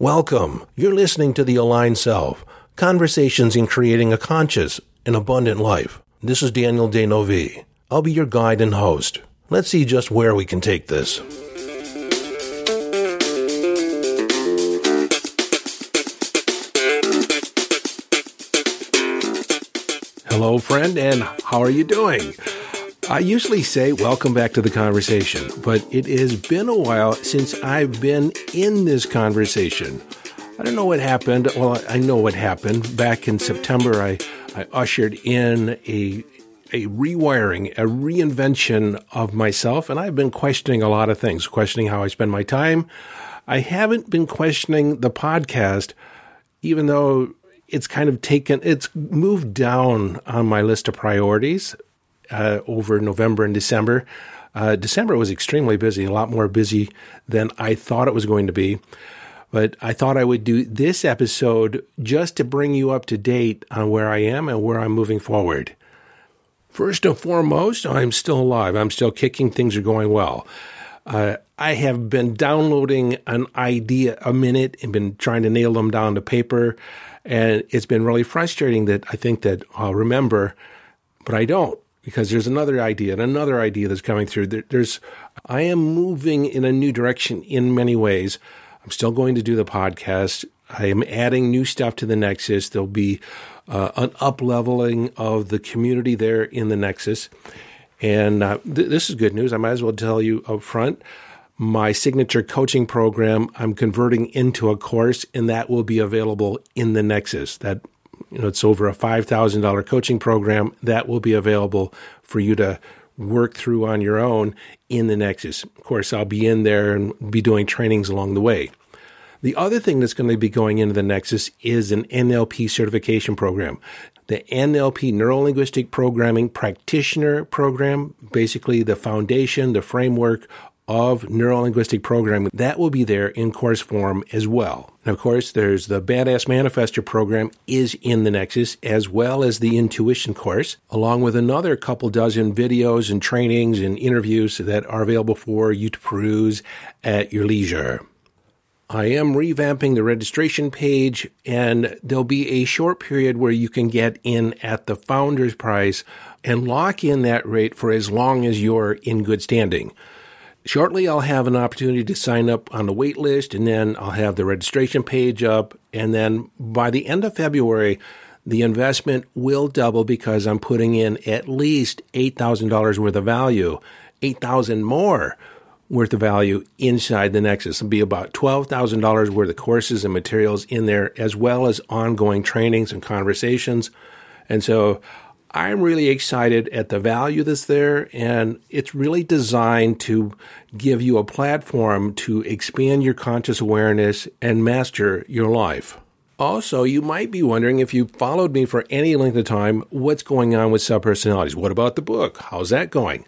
Welcome. You're listening to The Aligned Self Conversations in Creating a Conscious and Abundant Life. This is Daniel D'Neuville. I'll be your guide and host. Let's see just where we can take this. Hello, friend, and how are you doing? I usually say welcome back to the conversation, but it has been a while since I've been in this conversation. I don't know what happened. Well, I know what happened. Back in September, I, I ushered in a, a rewiring, a reinvention of myself, and I've been questioning a lot of things, questioning how I spend my time. I haven't been questioning the podcast, even though it's kind of taken, it's moved down on my list of priorities uh, over November and December. Uh, December was extremely busy, a lot more busy than I thought it was going to be. But I thought I would do this episode just to bring you up to date on where I am and where I'm moving forward. First and foremost, I'm still alive. I'm still kicking. Things are going well. Uh, I have been downloading an idea a minute and been trying to nail them down to paper. And it's been really frustrating that I think that I'll remember, but I don't because there's another idea and another idea that's coming through. There, there's, I am moving in a new direction in many ways. I'm still going to do the podcast. I am adding new stuff to the Nexus. There'll be uh, an up leveling of the community there in the Nexus. And uh, th- this is good news. I might as well tell you up front. My signature coaching program, I'm converting into a course, and that will be available in the Nexus. That you know, it's over a $5,000 coaching program that will be available for you to work through on your own in the Nexus. Of course, I'll be in there and be doing trainings along the way. The other thing that's going to be going into the Nexus is an NLP certification program. The NLP Neuro Linguistic Programming Practitioner Program, basically the foundation, the framework of neurolinguistic programming. That will be there in course form as well. And of course, there's the Badass Manifester program is in the Nexus, as well as the Intuition course, along with another couple dozen videos and trainings and interviews that are available for you to peruse at your leisure. I am revamping the registration page, and there'll be a short period where you can get in at the founder's price and lock in that rate for as long as you're in good standing. Shortly, I'll have an opportunity to sign up on the wait list, and then I'll have the registration page up. And then by the end of February, the investment will double because I'm putting in at least $8,000 worth of value, 8000 more worth of value inside the Nexus. It'll be about $12,000 worth of courses and materials in there, as well as ongoing trainings and conversations. And so I'm really excited at the value that's there, and it's really designed to give you a platform to expand your conscious awareness and master your life. Also, you might be wondering if you followed me for any length of time, what's going on with subpersonalities? What about the book? How's that going?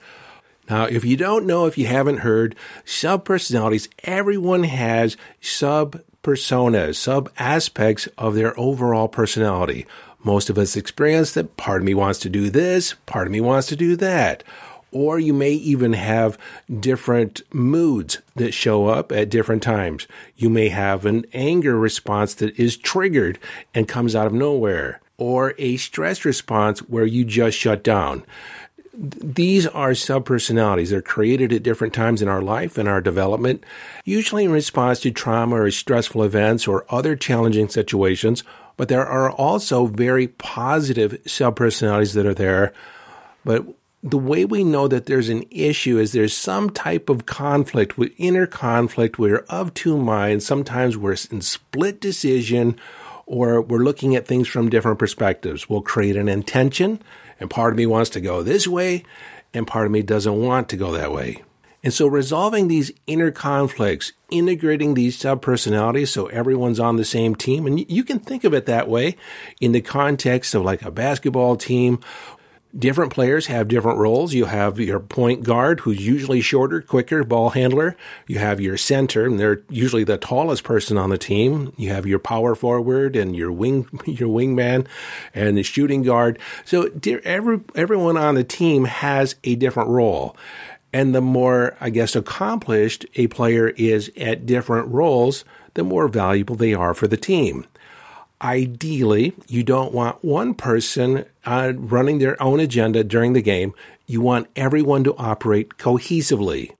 Now, if you don't know, if you haven't heard, subpersonalities, everyone has sub personas, sub aspects of their overall personality. Most of us experience that part of me wants to do this, part of me wants to do that. Or you may even have different moods that show up at different times. You may have an anger response that is triggered and comes out of nowhere, or a stress response where you just shut down. These are subpersonalities. They're created at different times in our life and our development, usually in response to trauma or stressful events or other challenging situations, but there are also very positive subpersonalities that are there. But the way we know that there's an issue is there's some type of conflict, inner conflict. We're of two minds. Sometimes we're in split decision or we're looking at things from different perspectives. We'll create an intention, and part of me wants to go this way, and part of me doesn't want to go that way. And so resolving these inner conflicts, integrating these subpersonalities so everyone's on the same team, and you can think of it that way in the context of like a basketball team. Different players have different roles. You have your point guard, who's usually shorter, quicker ball handler. You have your center, and they're usually the tallest person on the team. You have your power forward and your wing, your wingman, and the shooting guard. So every, everyone on the team has a different role. And the more, I guess, accomplished a player is at different roles, the more valuable they are for the team. Ideally, you don't want one person uh, running their own agenda during the game. You want everyone to operate cohesively.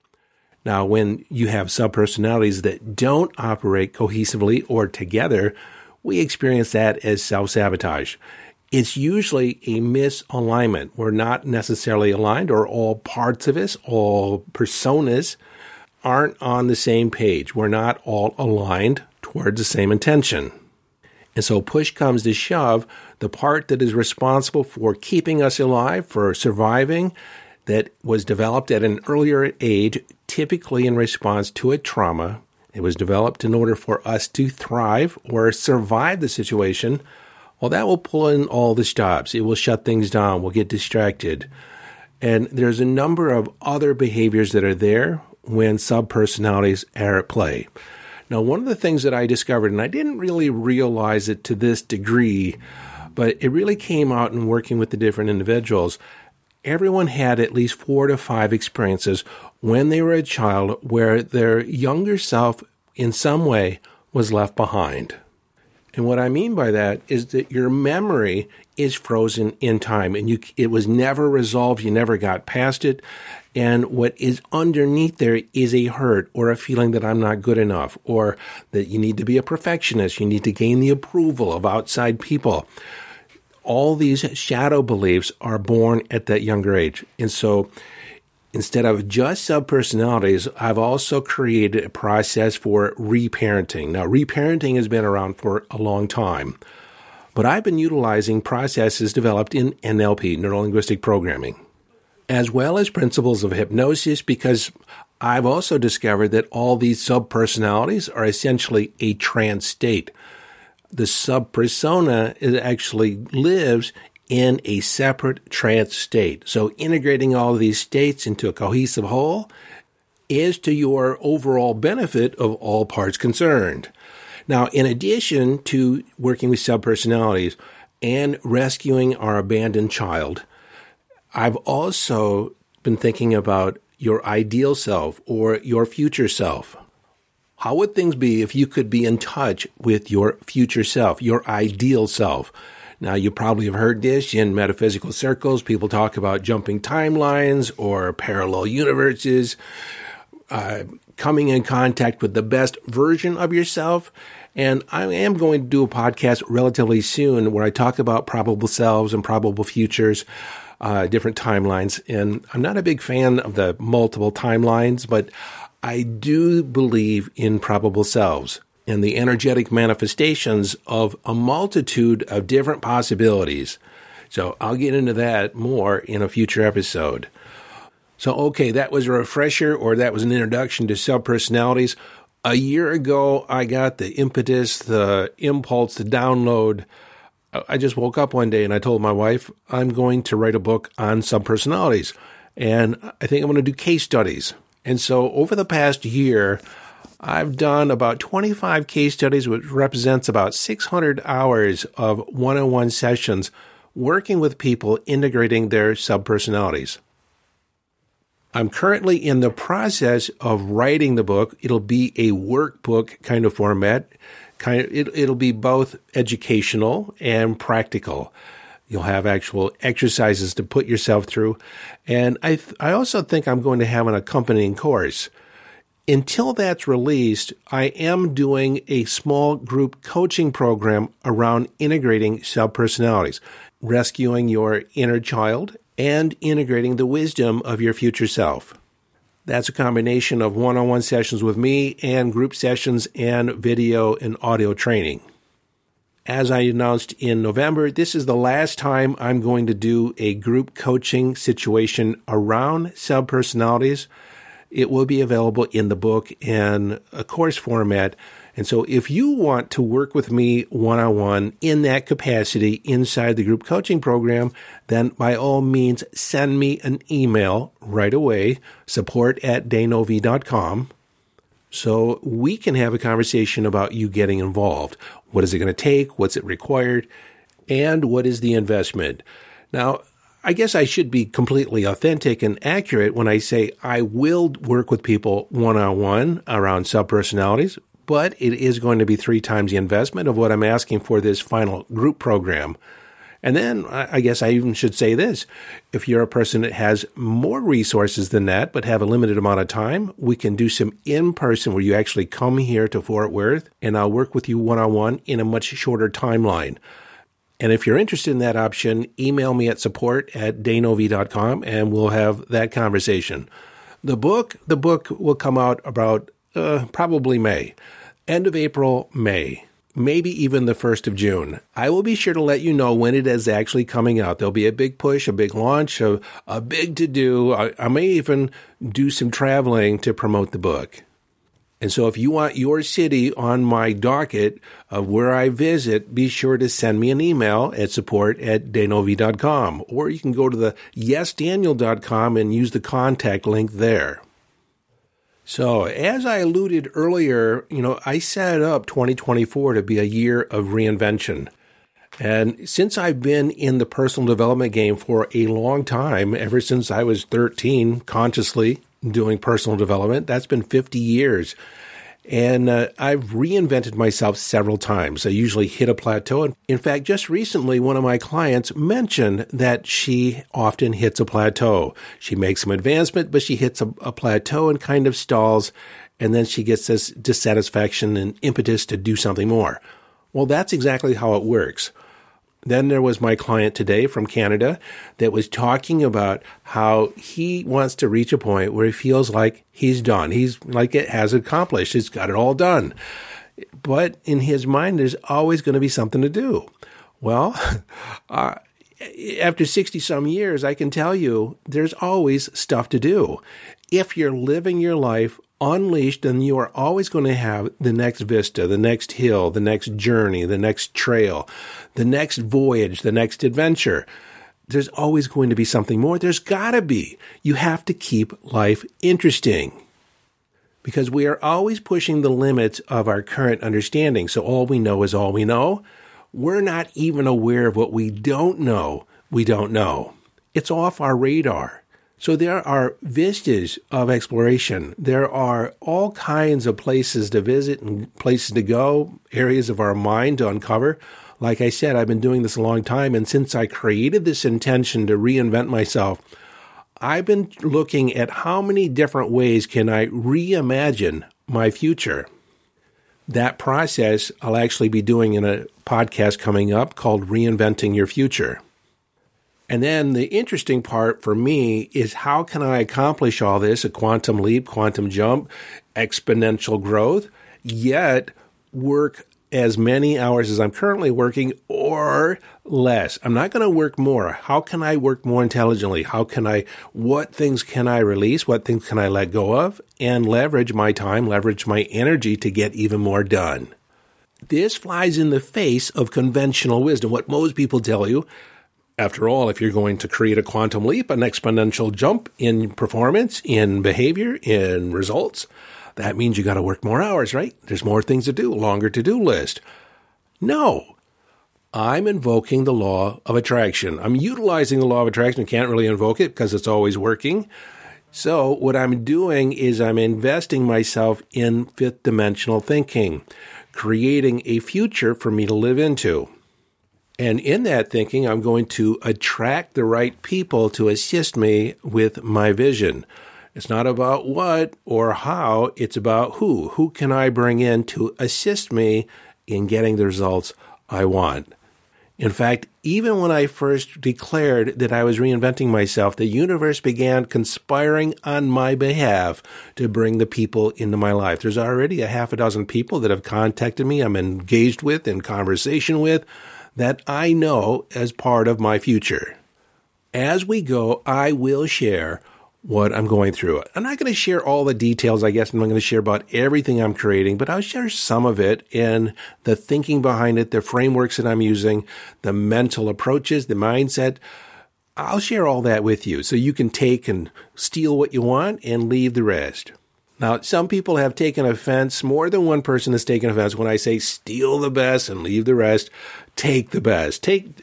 Now, when you have subpersonalities that don't operate cohesively or together, we experience that as self sabotage. It's usually a misalignment. We're not necessarily aligned, or all parts of us, all personas aren't on the same page. We're not all aligned towards the same intention. And so, push comes to shove, the part that is responsible for keeping us alive, for surviving, that was developed at an earlier age, typically in response to a trauma. It was developed in order for us to thrive or survive the situation. Well, that will pull in all the stops. It will shut things down. We'll get distracted. And there's a number of other behaviors that are there when subpersonalities are at play. Now, one of the things that I discovered, and I didn't really realize it to this degree, but it really came out in working with the different individuals, everyone had at least four to five experiences when they were a child where their younger self, in some way, was left behind. And what I mean by that is that your memory is frozen in time and you, it was never resolved. You never got past it. And what is underneath there is a hurt or a feeling that I'm not good enough or that you need to be a perfectionist. You need to gain the approval of outside people all these shadow beliefs are born at that younger age. And so instead of just subpersonalities, I've also created a process for reparenting. Now, reparenting has been around for a long time, but I've been utilizing processes developed in NLP, neuro linguistic programming, as well as principles of hypnosis, because I've also discovered that all these subpersonalities are essentially a trance state the subpersona actually lives in a separate trance state. So integrating all these states into a cohesive whole is to your overall benefit of all parts concerned. Now, in addition to working with subpersonalities and rescuing our abandoned child, I've also been thinking about your ideal self or your future self. How would things be if you could be in touch with your future self, your ideal self? Now, you probably have heard this in metaphysical circles. People talk about jumping timelines or parallel universes, uh, coming in contact with the best version of yourself. And I am going to do a podcast relatively soon where I talk about probable selves and probable futures, uh, different timelines. And I'm not a big fan of the multiple timelines, but I do believe in probable selves and the energetic manifestations of a multitude of different possibilities. So I'll get into that more in a future episode. So, okay, that was a refresher or that was an introduction to subpersonalities. A year ago, I got the impetus, the impulse to download. I just woke up one day and I told my wife, I'm going to write a book on subpersonalities. And I think I'm going to do case studies. And so over the past year, I've done about 25 case studies, which represents about 600 hours of one on one sessions working with people integrating their subpersonalities. I'm currently in the process of writing the book. It'll be a workbook kind of format. Kind of, it, it'll be both educational and practical. You'll have actual exercises to put yourself through. And I, th- I also think I'm going to have an accompanying course. Until that's released, I am doing a small group coaching program around integrating subpersonalities, rescuing your inner child, and integrating the wisdom of your future self. That's a combination of one on one sessions with me and group sessions and video and audio training as I announced in November, this is the last time I'm going to do a group coaching situation around subpersonalities. It will be available in the book in a course format. And so if you want to work with me one on one in that capacity inside the group coaching program, then by all means send me an email right away, support at dneuville.com so we can have a conversation about you getting involved. What is it going to take? What's it required? And what is the investment? Now, I guess I should be completely authentic and accurate when I say I will work with people one on one around subpersonalities, but it is going to be three times the investment of what I'm asking for this final group program. And then I guess I even should say this. If you're a person that has more resources than that, but have a limited amount of time, we can do some in person where you actually come here to Fort Worth and I'll work with you one on one in a much shorter timeline. And if you're interested in that option, email me at support at dneuville.com and we'll have that conversation. The book, the book will come out about uh, probably May, end of April, May maybe even the 1st of June. I will be sure to let you know when it is actually coming out. There'll be a big push, a big launch, a, a big to do. I, I may even do some traveling to promote the book. And so if you want your city on my docket of where I visit, be sure to send me an email at support at dneuville.com. Or you can go to the yesdaniel.com and use the contact link there. So, as I alluded earlier, you know, I set up 2024 to be a year of reinvention. And since I've been in the personal development game for a long time, ever since I was 13, consciously doing personal development, that's been 50 years. And uh, I've reinvented myself several times. I usually hit a plateau. And in fact, just recently, one of my clients mentioned that she often hits a plateau. She makes some advancement, but she hits a, a plateau and kind of stalls. And then she gets this dissatisfaction and impetus to do something more. Well, that's exactly how it works. Then there was my client today from Canada that was talking about how he wants to reach a point where he feels like he's done. He's like it has accomplished. He's got it all done. But in his mind, there's always going to be something to do. Well, uh, after 60 some years, I can tell you there's always stuff to do. If you're living your life unleashed, then you are always going to have the next vista, the next hill, the next journey, the next trail, the next voyage, the next adventure. There's always going to be something more. There's got to be. You have to keep life interesting because we are always pushing the limits of our current understanding. So all we know is all we know. We're not even aware of what we don't know. We don't know. It's off our radar. So there are vistas of exploration. There are all kinds of places to visit and places to go, areas of our mind to uncover. Like I said, I've been doing this a long time. And since I created this intention to reinvent myself, I've been looking at how many different ways can I reimagine my future. That process I'll actually be doing in a podcast coming up called Reinventing Your Future. And then the interesting part for me is how can I accomplish all this, a quantum leap, quantum jump, exponential growth, yet work as many hours as I'm currently working or less. I'm not going to work more. How can I work more intelligently? How can I, what things can I release? What things can I let go of and leverage my time, leverage my energy to get even more done? This flies in the face of conventional wisdom. What most people tell you after all, if you're going to create a quantum leap, an exponential jump in performance, in behavior, in results, that means you got to work more hours, right? There's more things to do, longer to do list. No. I'm invoking the law of attraction. I'm utilizing the law of attraction. Can't really invoke it because it's always working. So, what I'm doing is I'm investing myself in fifth dimensional thinking, creating a future for me to live into. And in that thinking, I'm going to attract the right people to assist me with my vision. It's not about what or how, it's about who. Who can I bring in to assist me in getting the results I want? In fact, even when I first declared that I was reinventing myself, the universe began conspiring on my behalf to bring the people into my life. There's already a half a dozen people that have contacted me, I'm engaged with, in conversation with that I know as part of my future. As we go, I will share what I'm going through. I'm not going to share all the details, I guess. I'm not going to share about everything I'm creating, but I'll share some of it and the thinking behind it, the frameworks that I'm using, the mental approaches, the mindset. I'll share all that with you so you can take and steal what you want and leave the rest. Now, some people have taken offense, more than one person has taken offense when I say steal the best and leave the rest. Take the best. Take,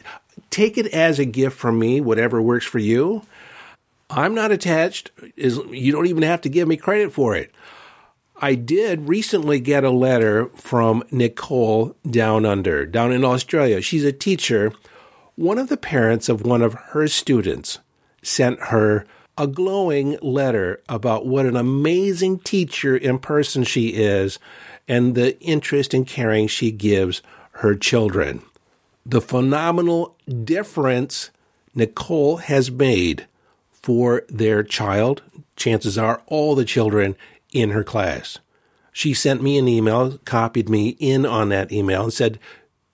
take it as a gift from me, whatever works for you. I'm not attached. You don't even have to give me credit for it. I did recently get a letter from Nicole down under, down in Australia. She's a teacher. One of the parents of one of her students sent her a glowing letter about what an amazing teacher in person she is and the interest and caring she gives her children. The phenomenal difference Nicole has made for their child, chances are all the children in her class. She sent me an email, copied me in on that email, and said,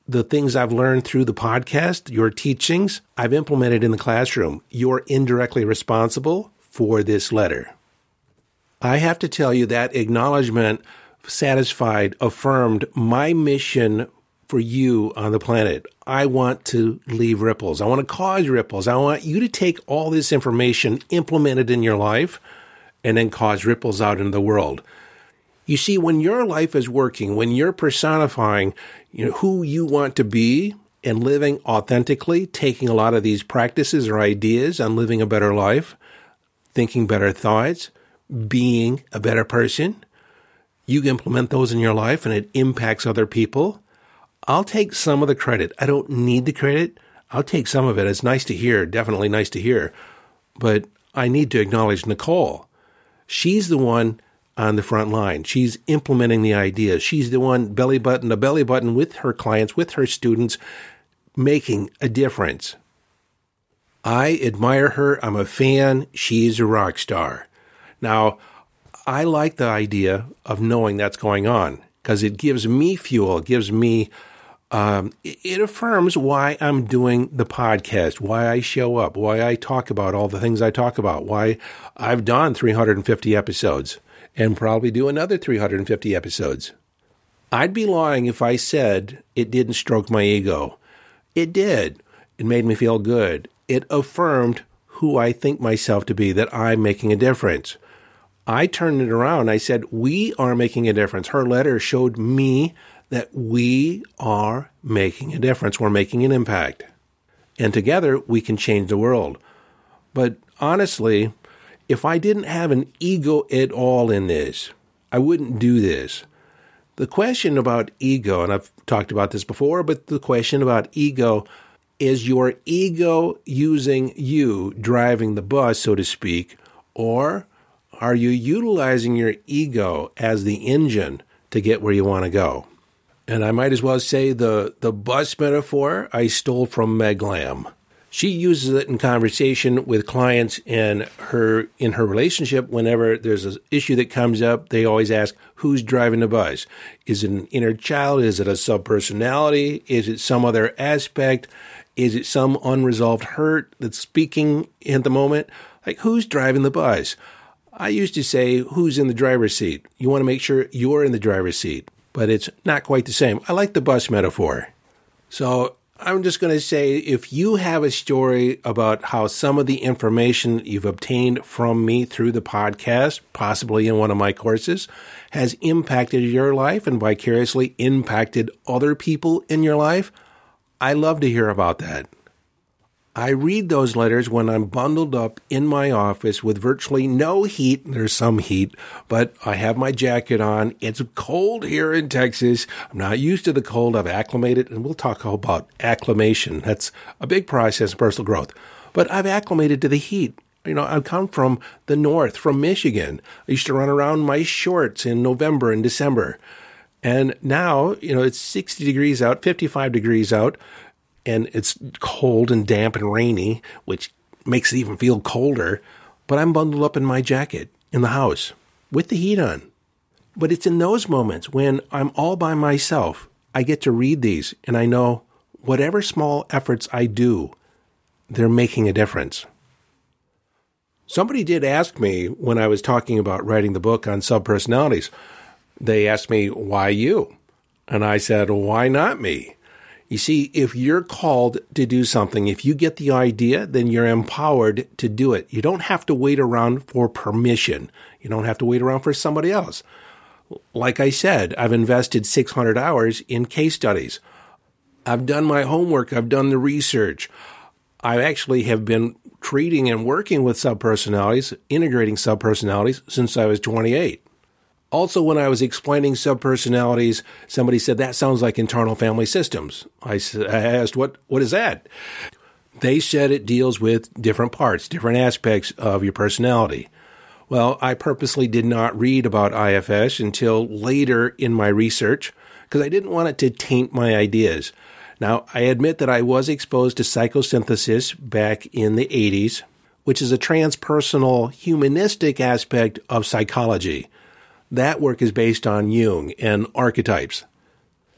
The things I've learned through the podcast, your teachings, I've implemented in the classroom. You're indirectly responsible for this letter. I have to tell you that acknowledgement satisfied, affirmed my mission for you on the planet. I want to leave ripples. I want to cause ripples. I want you to take all this information, implement it in your life, and then cause ripples out in the world. You see, when your life is working, when you're personifying you know, who you want to be and living authentically, taking a lot of these practices or ideas on living a better life, thinking better thoughts, being a better person, you implement those in your life and it impacts other people. I'll take some of the credit. I don't need the credit. I'll take some of it. It's nice to hear, definitely nice to hear. But I need to acknowledge Nicole She's the one on the front line. She's implementing the ideas. She's the one belly button to belly button with her clients, with her students, making a difference. I admire her. I'm a fan. She's a rock star. Now, I like the idea of knowing that's going on because it gives me fuel. It gives me um, it affirms why I'm doing the podcast, why I show up, why I talk about all the things I talk about, why I've done 350 episodes and probably do another 350 episodes. I'd be lying if I said it didn't stroke my ego. It did. It made me feel good. It affirmed who I think myself to be, that I'm making a difference. I turned it around. I said, We are making a difference. Her letter showed me that we are making a difference. We're making an impact. And together we can change the world. But honestly, if I didn't have an ego at all in this, I wouldn't do this. The question about ego, and I've talked about this before, but the question about ego is your ego using you driving the bus, so to speak, or are you utilizing your ego as the engine to get where you want to go? And I might as well say the, the bus metaphor I stole from Meg Lamb. She uses it in conversation with clients and her in her relationship. Whenever there's an issue that comes up, they always ask, "Who's driving the bus? Is it an inner child? Is it a subpersonality? Is it some other aspect? Is it some unresolved hurt that's speaking at the moment? Like who's driving the bus?" I used to say, "Who's in the driver's seat?" You want to make sure you're in the driver's seat but it's not quite the same. I like the bus metaphor. So I'm just going to say if you have a story about how some of the information you've obtained from me through the podcast, possibly in one of my courses, has impacted your life and vicariously impacted other people in your life, I love to hear about that. I read those letters when I'm bundled up in my office with virtually no heat. There's some heat, but I have my jacket on. It's cold here in Texas. I'm not used to the cold. I've acclimated, and we'll talk about acclimation. That's a big process in personal growth. But I've acclimated to the heat. You know, I come from the north, from Michigan. I used to run around my shorts in November and December. And now, you know, it's 60 degrees out, 55 degrees out and it's cold and damp and rainy, which makes it even feel colder. But I'm bundled up in my jacket in the house with the heat on. But it's in those moments when I'm all by myself, I get to read these and I know whatever small efforts I do, they're making a difference. Somebody did ask me when I was talking about writing the book on subpersonalities, they asked me, why you? And I said, why not me? You see, if you're called to do something, if you get the idea, then you're empowered to do it. You don't have to wait around for permission. You don't have to wait around for somebody else. Like I said, I've invested 600 hours in case studies. I've done my homework. I've done the research. I actually have been treating and working with subpersonalities, integrating subpersonalities since I was 28. Also, when I was explaining subpersonalities, somebody said that sounds like internal family systems. I, asked, what, what is that? They said it deals with different parts, different aspects of your personality. Well, I purposely did not read about IFS until later in my research because I didn't want it to taint my ideas. Now, I admit that I was exposed to psychosynthesis back in the 80s, which is a transpersonal humanistic aspect of psychology. That work is based on Jung and archetypes.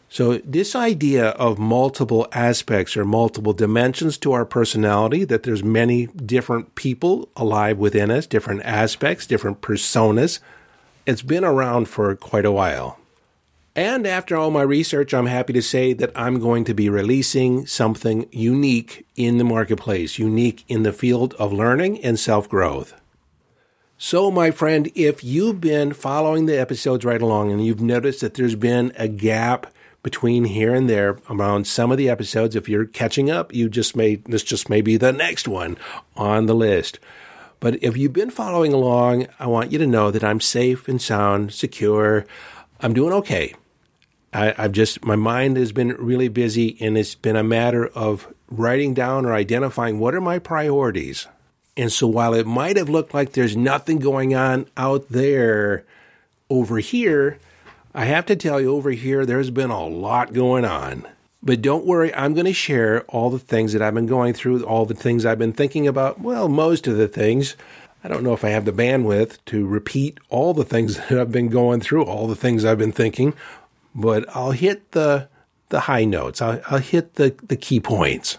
So, this idea of multiple aspects or multiple dimensions to our personality, that there's many different people alive within us, different aspects, different personas, it's been around for quite a while. And after all my research, I'm happy to say that I'm going to be releasing something unique in the marketplace, unique in the field of learning and self growth. So, my friend, if you've been following the episodes right along and you've noticed that there's been a gap between here and there around some of the episodes, if you're catching up, you just may, this just may be the next one on the list. But if you've been following along, I want you to know that I'm safe and sound, secure. I'm doing okay. I, have just, my mind has been really busy and it's been a matter of writing down or identifying what are my priorities and so while it might have looked like there's nothing going on out there over here, I have to tell you over here, there's been a lot going on. But don't worry, I'm going to share all the things that I've been going through, all the things I've been thinking about. Well, most of the things. I don't know if I have the bandwidth to repeat all the things that I've been going through, all the things I've been thinking, but I'll hit the the high notes. I'll, I'll hit the, the key points.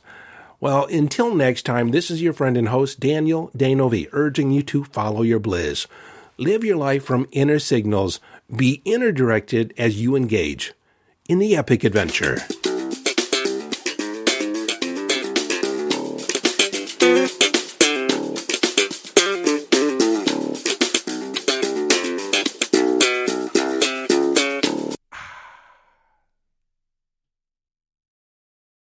Well, until next time, this is your friend and host, Daniel D'Neuville, urging you to follow your bliss. Live your life from inner signals. Be inner directed as you engage in the epic adventure.